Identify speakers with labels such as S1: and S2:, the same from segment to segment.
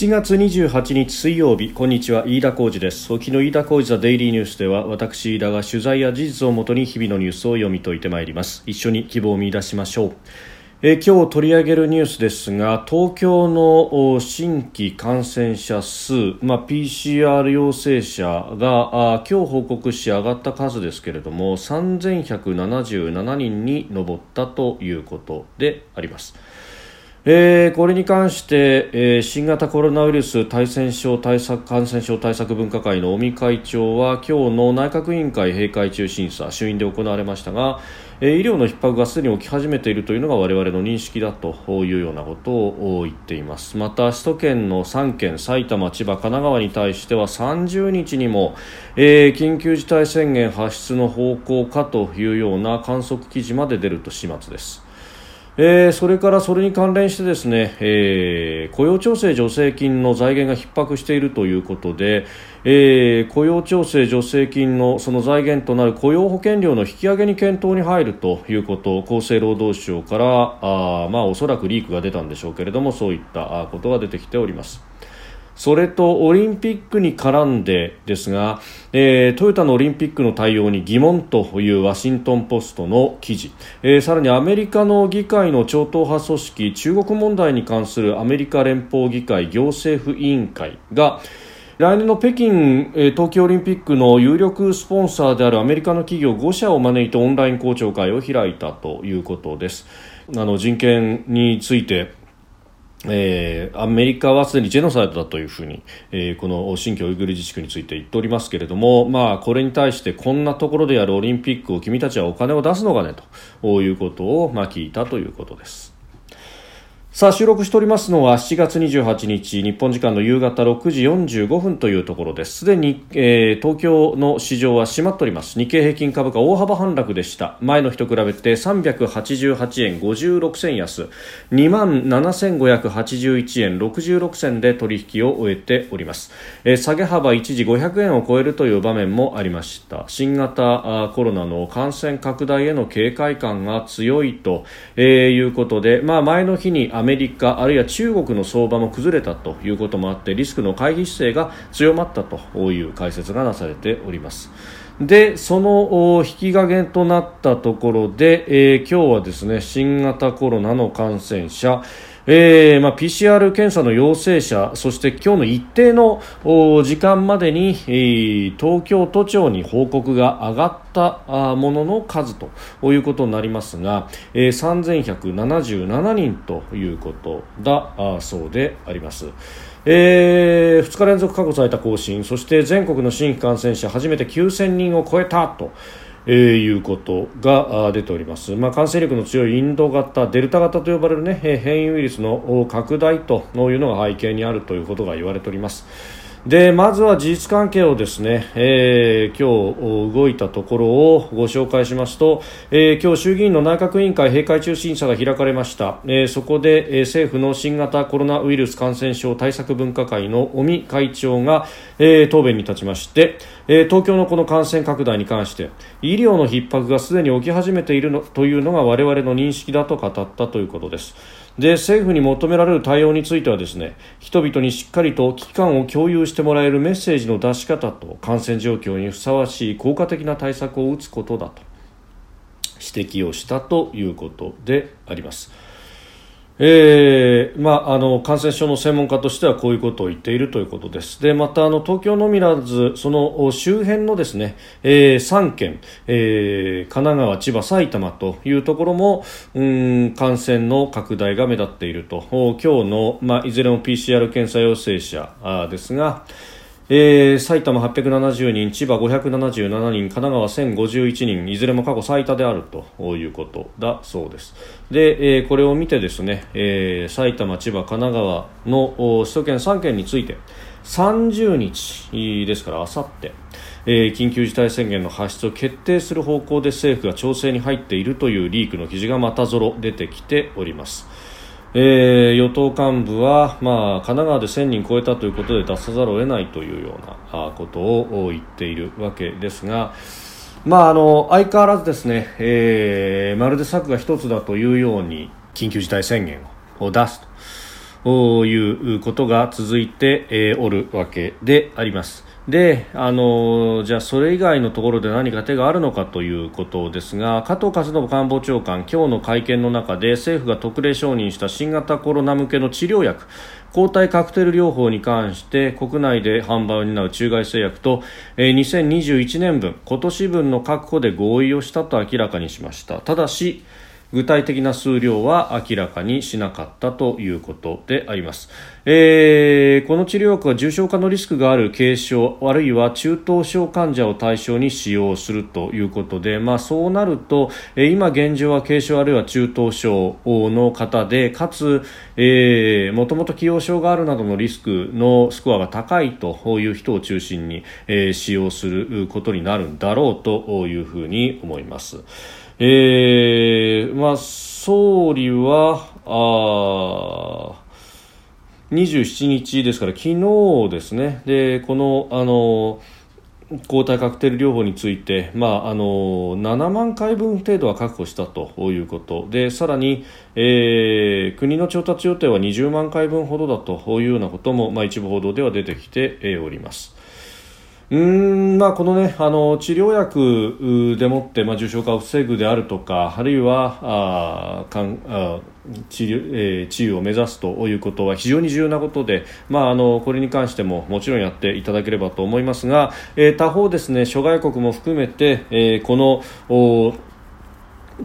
S1: 7月28日水曜日こんにちは飯田浩二です。沖の飯田浩二ザデイリーニュースでは私飯田が取材や事実をもとに日々のニュースを読み解いてまいります。一緒に希望を見出しましょう。え今日取り上げるニュースですが東京の新規感染者数、まあ、PCR 陽性者があ今日報告し上がった数ですけれども3177人に上ったということであります。えー、これに関して、えー、新型コロナウイルス対戦症対策感染症対策分科会の尾身会長は今日の内閣委員会閉会中審査衆院で行われましたが、えー、医療の逼迫がすでに起き始めているというのが我々の認識だというようなことを言っていますまた首都圏の3県埼玉、千葉、神奈川に対しては30日にも、えー、緊急事態宣言発出の方向かというような観測記事まで出ると始末です。えー、それからそれに関連してですね、えー、雇用調整助成金の財源が逼迫しているということで、えー、雇用調整助成金のその財源となる雇用保険料の引き上げに検討に入るということを厚生労働省からあ、まあ、おそらくリークが出たんでしょうけれどもそういったことが出てきております。それとオリンピックに絡んでですが、えー、トヨタのオリンピックの対応に疑問というワシントン・ポストの記事、えー、さらにアメリカの議会の超党派組織中国問題に関するアメリカ連邦議会行政府委員会が来年の北京冬季オリンピックの有力スポンサーであるアメリカの企業5社を招いてオンライン公聴会を開いたということです。あの人権についてえー、アメリカはすでにジェノサイドだというふうに、えー、この新疆ウイグル自治区について言っておりますけれども、まあ、これに対してこんなところでやるオリンピックを君たちはお金を出すのかねということを、まあ、聞いたということです。さあ収録しておりますのは7月28日日本時間の夕方6時45分というところです。すでに、えー、東京の市場は閉まっております。日経平均株価大幅反落でした。前の日と比べて388円56銭安。2万7581円66銭で取引を終えております、えー、下げ幅一時500円を超えるという場面もありました。新型コロナの感染拡大への警戒感が強いと、えー、いうことで、まあ、前の日にアメリカあるいは中国の相場も崩れたということもあってリスクの回避姿勢が強まったという解説がなされております。でその引き金となったところで、えー、今日はですね新型コロナの感染者えーまあ、PCR 検査の陽性者そして今日の一定の時間までに、えー、東京都庁に報告が上がったものの数ということになりますが、えー、3177人ということだそうであります。えー、2日連続過去最多更新そして全国の新規感染者初めて9000人を超えたと。えー、いうことが出ております、まあ、感染力の強いインド型、デルタ型と呼ばれる、ね、変異ウイルスの拡大というのが背景にあるということが言われております。でまずは事実関係をですね、えー、今日動いたところをご紹介しますと、えー、今日衆議院の内閣委員会閉会中審査が開かれました、えー、そこで、えー、政府の新型コロナウイルス感染症対策分科会の尾身会長が、えー、答弁に立ちまして、えー、東京のこの感染拡大に関して医療の逼迫がすでに起き始めているのというのが我々の認識だと語ったということです。で政府に求められる対応についてはですね人々にしっかりと危機感を共有してもらえるメッセージの出し方と感染状況にふさわしい効果的な対策を打つことだと指摘をしたということであります。えーまあ、あの感染症の専門家としてはこういうことを言っているということです。でまたあの東京のみならずその周辺のですね、えー、3県、えー、神奈川、千葉、埼玉というところもうん感染の拡大が目立っていると今日の、まあ、いずれも PCR 検査陽性者ですが、えー、埼玉870人、千葉577人、神奈川1051人、いずれも過去最多であるということだそうです。で、えー、これを見てですね、えー、埼玉、千葉、神奈川の首都圏3県について、30日ですから、あさって、えー、緊急事態宣言の発出を決定する方向で政府が調整に入っているというリークの記事がまたぞろ出てきております。えー、与党幹部は、まあ、神奈川で1000人超えたということで出さざるを得ないというようなことを言っているわけですが、まあ、あの相変わらずですね、えー、まるで策が一つだというように緊急事態宣言を出すということが続いておるわけであります。であのじゃあそれ以外のところで何か手があるのかということですが加藤勝信官房長官今日の会見の中で政府が特例承認した新型コロナ向けの治療薬抗体カクテル療法に関して国内で販売を担う中外製薬と、え、2021年分今年分の確保で合意をしたと明らかにしました。ただし具体的な数量は明らかにしなかったということであります、えー、この治療薬は重症化のリスクがある軽症あるいは中等症患者を対象に使用するということで、まあ、そうなると、今現状は軽症あるいは中等症の方でかつ、もともと既往症があるなどのリスクのスコアが高いという人を中心に、えー、使用することになるんだろうというふうに思います。えー、まあ、総理は、あ27日ですから、昨日ですね、で、この、あの、抗体カクテル療法について、まあ、あの7万回分程度は確保したということでさらに、えー、国の調達予定は20万回分ほどだというようなことも、まあ、一部報道では出てきております。うんまあ、この,、ね、あの治療薬でもって、まあ、重症化を防ぐであるとかあるいはあかんあ治療,、えー、治癒を目指すということは非常に重要なことで、まあ、あのこれに関してももちろんやっていただければと思いますが、えー、他方ですね諸外国も含めて、えー、この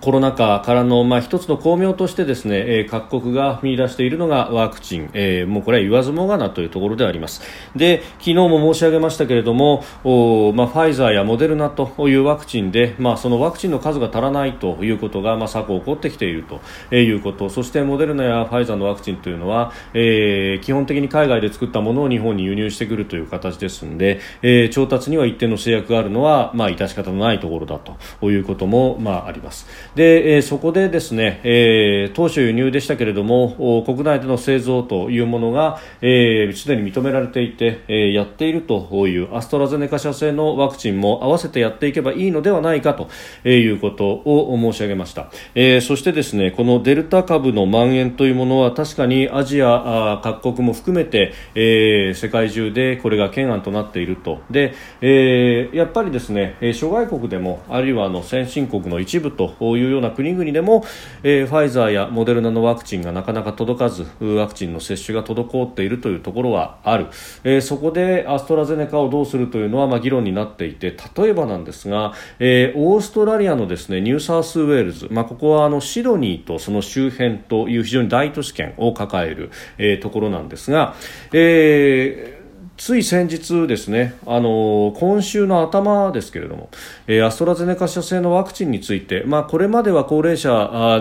S1: コロナ禍からの、まあ、一つの巧妙としてですね、えー、各国が見出しているのがワクチン、えー、もうこれは言わずもがなというところであります。で昨日も申し上げましたけれどもお、まあ、ファイザーやモデルナというワクチンで、まあ、そのワクチンの数が足らないということが、まあ、昨今起こってきているということ。そしてモデルナやファイザーのワクチンというのは、えー、基本的に海外で作ったものを日本に輸入してくるという形ですので、えー、調達には一定の制約があるのは、まあ、致し方のないところだということも、まあ、あります。で、えー、そこでですね、えー、当初輸入でしたけれども国内での製造というものがすで、えー、に認められていて、えー、やっているというアストラゼネカ社製のワクチンも合わせてやっていけばいいのではないかということを申し上げました、えー、そしてですねこのデルタ株の蔓延というものは確かにアジア各国も含めて、えー、世界中でこれが懸案となっていると。で、えー、やっぱりですね諸外国でもあるいはあの先進国の一部というような国々でも、えー、ファイザーやモデルナのワクチンがなかなか届かずワクチンの接種が滞っているというところはある、えー、そこでアストラゼネカをどうするというのは、まあ、議論になっていて例えばなんですが、えー、オーストラリアのですねニューサウスウェールズ、まあ、ここはあのシドニーとその周辺という非常に大都市圏を抱える、えー、ところなんですが、えーつい先日ですね、あの今週の頭ですけれども、えー、アストラゼネカ社製のワクチンについて、まあ、これまでは高齢者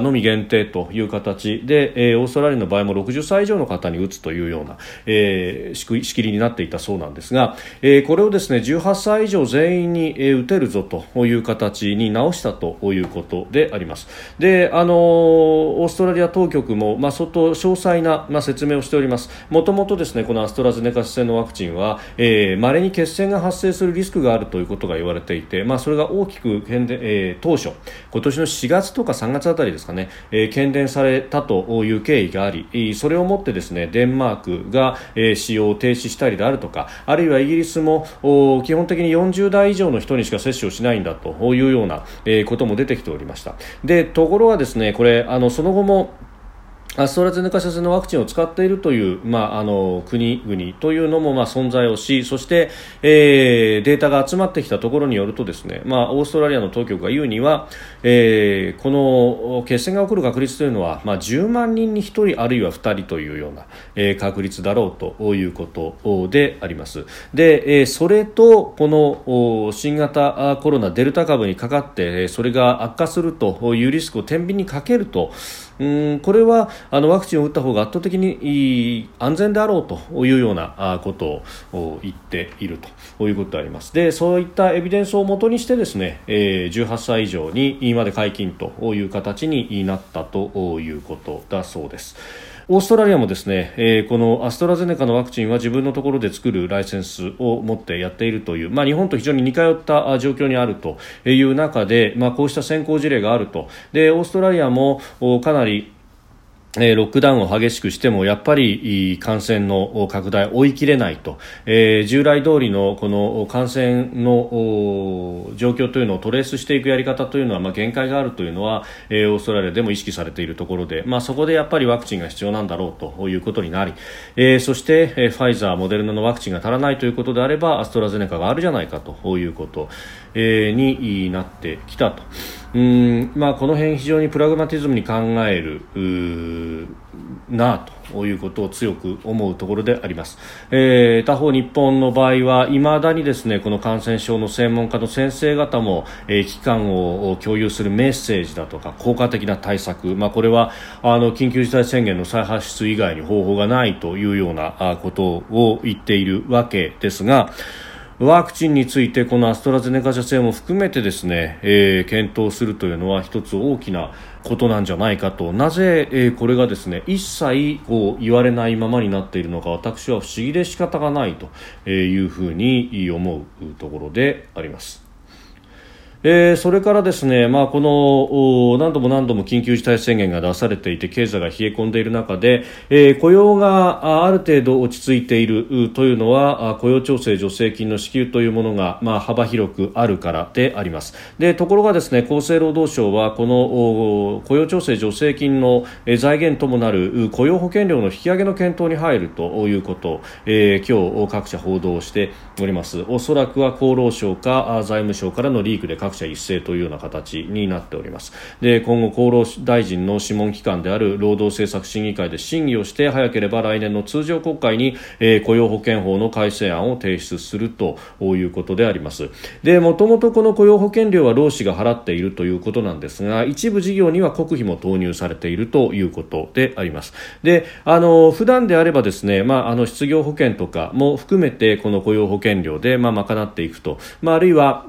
S1: のみ限定という形で、えー、オーストラリアの場合も60歳以上の方に打つというような、えー、仕切りになっていたそうなんですが、えー、これをですね18歳以上全員に、え、打てるぞという形に直したということであります。で、あのオーストラリア当局も、まあ、相当詳細な、まあ、説明をしております。もともとですねこのアストラゼネカ社製のワクチンンは、えー、稀に血栓が発生するリスクがあるということが言われていて、まあ、それが大きく変電、えー、当初今年の4月とか3月あたりですかね、えー、懸念されたという経緯がありそれをもってですねデンマークが、えー、使用を停止したりであるとかあるいはイギリスも基本的に40代以上の人にしか接種をしないんだというような、えー、ことも出てきておりました。でところがですねこれあのその後もアストラゼネカ社製のワクチンを使っているという、まあ、あの国々というのも、まあ、存在をしそして、えー、データが集まってきたところによるとですね、まあ、オーストラリアの当局が言うには、えー、この血栓が起こる確率というのは、まあ、10万人に1人あるいは2人というような、えー、確率だろうということであります。で、えー、それとこの新型コロナデルタ株にかかってそれが悪化するというリスクを天秤にかけるとうんこれはあのワクチンを打った方が圧倒的に安全であろうというようなことを言っているということでありますでそういったエビデンスをもとにしてですね、え、18歳以上にまで解禁という形になったということだそうです。オーストラリアもですね、えー、このアストラゼネカのワクチンは自分のところで作るライセンスを持ってやっているという、まあ、日本と非常に似通った状況にあるという中で、まあ、こうした先行事例があると。でオーストラリアもかなりえロックダウンを激しくしてもやっぱり感染の拡大追い切れないと、えー、従来通りのこの感染の状況というのをトレースしていくやり方というのは、まあ、限界があるというのは、えー、オーストラリアでも意識されているところで、まあ、そこでやっぱりワクチンが必要なんだろうということになり、えー、そして、え、ファイザー、モデルナのワクチンが足らないということであればアストラゼネカがあるじゃないかということ、え、になってきたと。うんまあ、この辺非常にプラグマティズムに考えるなということを強く思うところであります、えー、他方、日本の場合はいまだにですねこの感染症の専門家の先生方も、えー、危機感を共有するメッセージだとか効果的な対策、まあ、これはあの緊急事態宣言の再発出以外に方法がないというようなことを言っているわけですがワクチンについてこのアストラゼネカ社製も含めてですね、えー、検討するというのは一つ大きなことなんじゃないかとなぜ、えー、これがですね一切こう言われないままになっているのか私は不思議で仕方がないというふうに思うところであります。えー、それからですね、まあ、この何度も何度も緊急事態宣言が出されていて経済が冷え込んでいる中で、えー、雇用がある程度落ち着いているというのは雇用調整助成金の支給というものが、まあ、幅広くあるからであります。でところがですね厚生労働省はこの雇用調整助成金の財源ともなる雇用保険料の引き上げの検討に入るということを、えー、今日各社報道しております。おそらくは厚労省か財務省からのリークで各社一斉というような形になっております。で今後厚労大臣の諮問機関である労働政策審議会で審議をして早ければ来年の通常国会に、えー、雇用保険法の改正案を提出するということであります。でもともとこの雇用保険料は労使が払っているということなんですが一部事業には国費も投入されているということであります。であの普段であればですね、まあ、あの失業保険とかも含めてこの雇用保険料で、まあ、賄っていくと、まあ、あるいは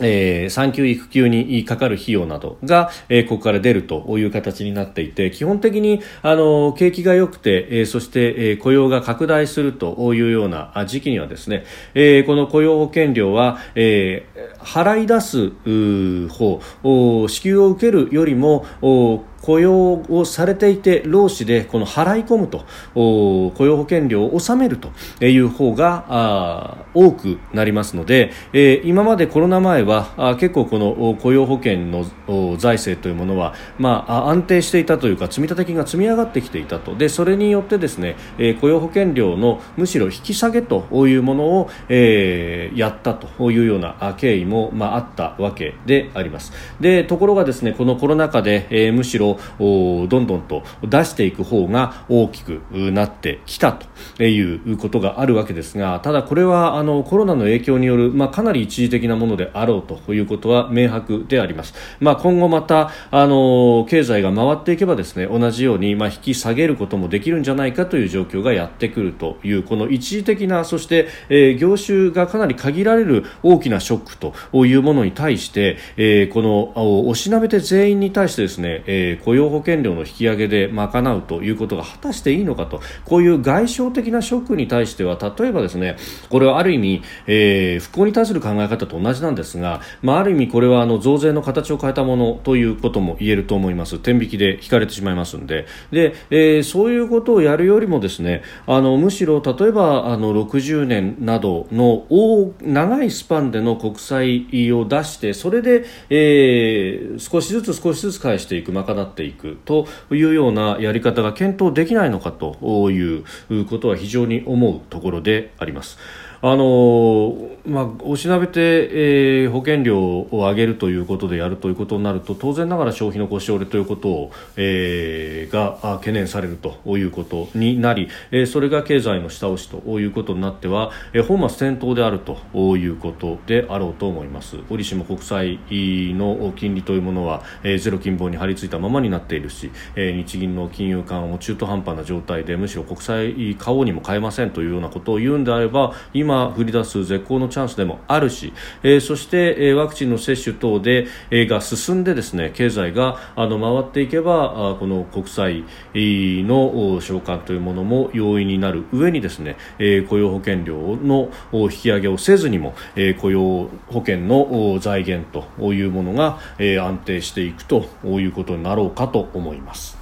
S1: えー、産休育休にかかる費用などが、えー、ここから出るという形になっていて基本的にあの景気が良くて、えー、そして、えー、雇用が拡大するというような時期にはですね、えー、この雇用保険料は、えー、払い出す方支給を受けるよりも雇用をされていて労使でこの払い込むと雇用保険料を納めるという方が多くなりますので、えー、今までコロナ前は結構この雇用保険の財政というものは、まあ、安定していたというか積立金が積み上がってきていたと。でそれによってですね、えー、雇用保険料のむしろ引き下げというものを、えー、やったというような経緯も、まあ、あったわけであります。でところがですねこのコロナ禍で、えー、むしろどんどんと出していく方が大きくなってきたということがあるわけですがただこれはあのコロナの影響による、まあ、かなり一時的なものであろうということは明白であります、まあ、今後またあの経済が回っていけばですね同じように、まあ、引き下げることもできるんじゃないかという状況がやってくるというこの一時的なそして、えー、業種がかなり限られる大きなショックというものに対して、えー、このおしなべて全員に対してですね、えー、雇用保険料の引き上げで賄うということが果たしていいのかとこういう外傷的なショックに対しては例えばですねこれはある意味、えー、復興に対する考え方と同じなんですが、まあ、ある意味これはあの増税の形を変えたものということも言えると思います。天引きで引かれてしまいますので。で、えー、そういうことをやるよりもですねあのむしろ例えばあの60年などの長いスパンでの国債を出してそれで、えー、少しずつ少しずつ返していく賄っていくというようなやり方が検討できないのかということは非常に思うところであります。あのまあ、おしなべて、えー、保険料を上げるということでやるということになると当然ながら消費の腰折れということを、えー、が懸念されるということになり、えー、それが経済の下押しということになっては、えー、本末転倒であるということであろうと思います。折しも国債の金利というものは、えー、ゼロ金棒に張り付いたままになっているし、えー、日銀の金融緩和も中途半端な状態でむしろ国債買おうにも買えませんというようなことを言うんであれば今今降り出す絶好のチャンスでもあるし、えー、そして、えー、ワクチンの接種等で、えー、が進んでですね経済があの回っていけばあこの国債の償還というものも容易になる上にですね、えー、雇用保険料の引き上げをせずにも、えー、雇用保険の財源というものが、えー、安定していくということになろうかと思います。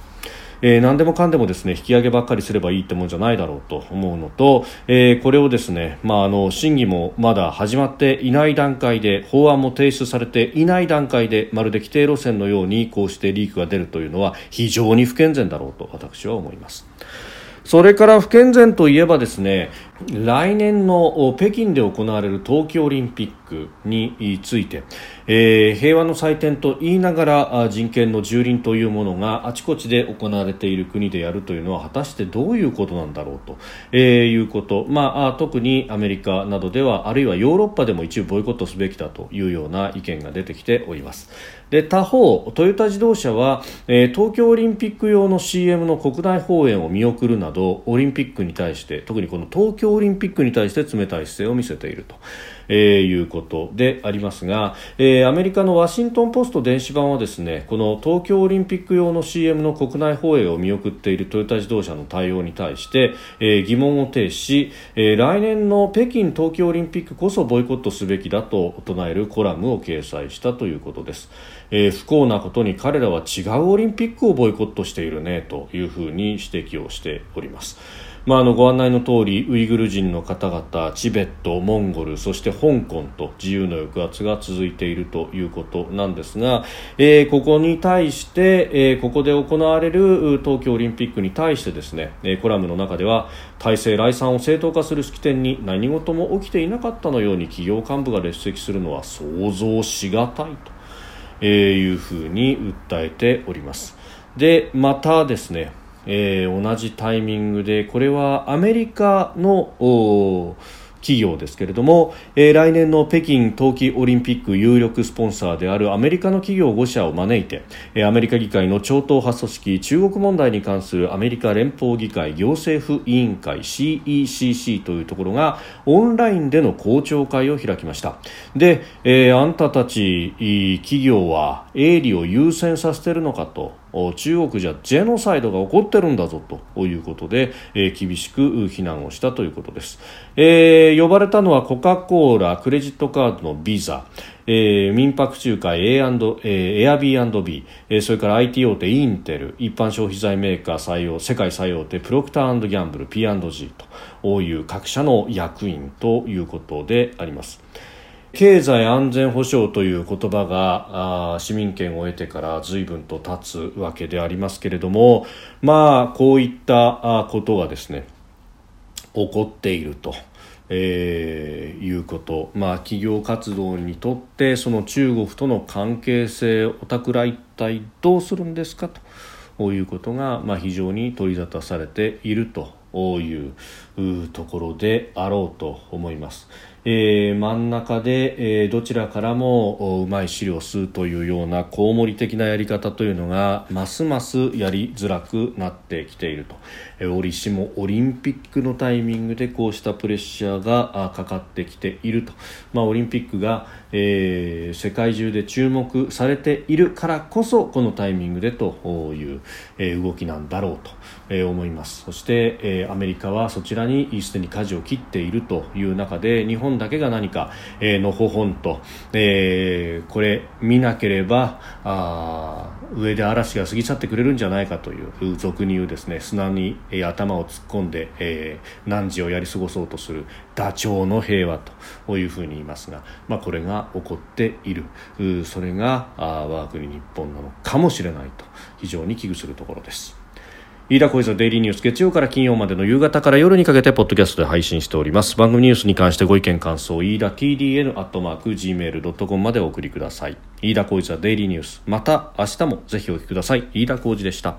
S1: えー、何でもかんでもですね引き上げばっかりすればいいってもんじゃないだろうと思うのと、えー、これをですね、まあ、あの審議もまだ始まっていない段階で法案も提出されていない段階でまるで規定路線のようにこうしてリークが出るというのは非常に不健全だろうと私は思います。それから不健全といえばですね来年の北京で行われる冬季オリンピックについて、えー、平和の祭典と言いながら人権の蹂躙というものがあちこちで行われている国でやるというのは果たしてどういうことなんだろうと、えー、いうこと、まあ、特にアメリカなどではあるいはヨーロッパでも一部ボイコットすべきだというような意見が出てきております。で他方、トヨタ自動車は、えー、東京オリンピック用の CM の国内放映を見送るなどオリンピックに対して特にこの東京オリンピックに対して冷たい姿勢を見せていると。えー、いうことでありますが、えー、アメリカのワシントン・ポスト電子版はですねこの東京オリンピック用の CM の国内放映を見送っているトヨタ自動車の対応に対して、えー、疑問を呈し、えー、来年の北京冬季オリンピックこそボイコットすべきだと唱えるコラムを掲載したということです。えー、不幸なことに彼らは違うオリンピックをボイコットしているねというふうに指摘をしております。まあ、あのご案内の通りウイグル人の方々チベット、モンゴルそして香港と自由の抑圧が続いているということなんですが、えー、ここに対して、えー、ここで行われる東京オリンピックに対してですね、えー、コラムの中では体制来賛を正当化する式典に何事も起きていなかったのように企業幹部が列席するのは想像しがたいと、えいうふうに訴えております。でまたですねえー、同じタイミングでこれはアメリカの企業ですけれども、えー、来年の北京冬季オリンピック有力スポンサーであるアメリカの企業5社を招いて、えー、アメリカ議会の超党派組織中国問題に関するアメリカ連邦議会行政府委員会 CECC というところがオンラインでの公聴会を開きました。で、えー、あんたたち企業は営利を優先させてるのかと中国じゃジェノサイドが起こってるんだぞということで、えー、厳しく非難をしたということです、えー、呼ばれたのはコカ・コーラクレジットカードのビザ、えー、民泊仲介 A& Airbnb、えー、それから IT 大手インテル一般消費財メーカー採用世界最大手プロクターギャンブル P&G という各社の役員ということであります。経済安全保障という言葉が市民権を得てから随分と経つわけでありますけれどもまあこういったことがですね起こっていると。えー、いうこと、まあ、企業活動にとってその中国との関係性おたくら一体どうするんですか？ということが、まあ、非常に取り沙汰されているというところであろうと思います。えー、真ん中で、えー、どちらからもうまい汁を吸うというようなコウモリ的なやり方というのがますますやりづらくなってきていると、えー、折しもオリンピックのタイミングでこうしたプレッシャーがかかってきていると、まあ、オリンピックが、えー、世界中で注目されているからこそこのタイミングでという、えー、動きなんだろうと、えー、思います。そして、えー、アメリカはそちらにすでに舵を切っているという中で日本本だけが何か、えー、のほほんと、えー、これ見なければあ上で嵐が過ぎ去ってくれるんじゃないかという俗に言うですね砂に、えー、頭を突っ込んで、えー、汝をやり過ごそうとするダチョウの平和というふうに言いますが、まあ、これが起こっているそれがあ我が国日本なのかもしれないと非常に危惧するところです。飯田小泉デイリーニュース月曜から金曜までの夕方から夜にかけてポッドキャストで配信しております。番組ニュースに関してご意見感想飯田 TDN アットマーク Gmail.com までお送りください。飯田小泉デイリーニュース。また明日もぜひお聞きください。飯田小泉でした。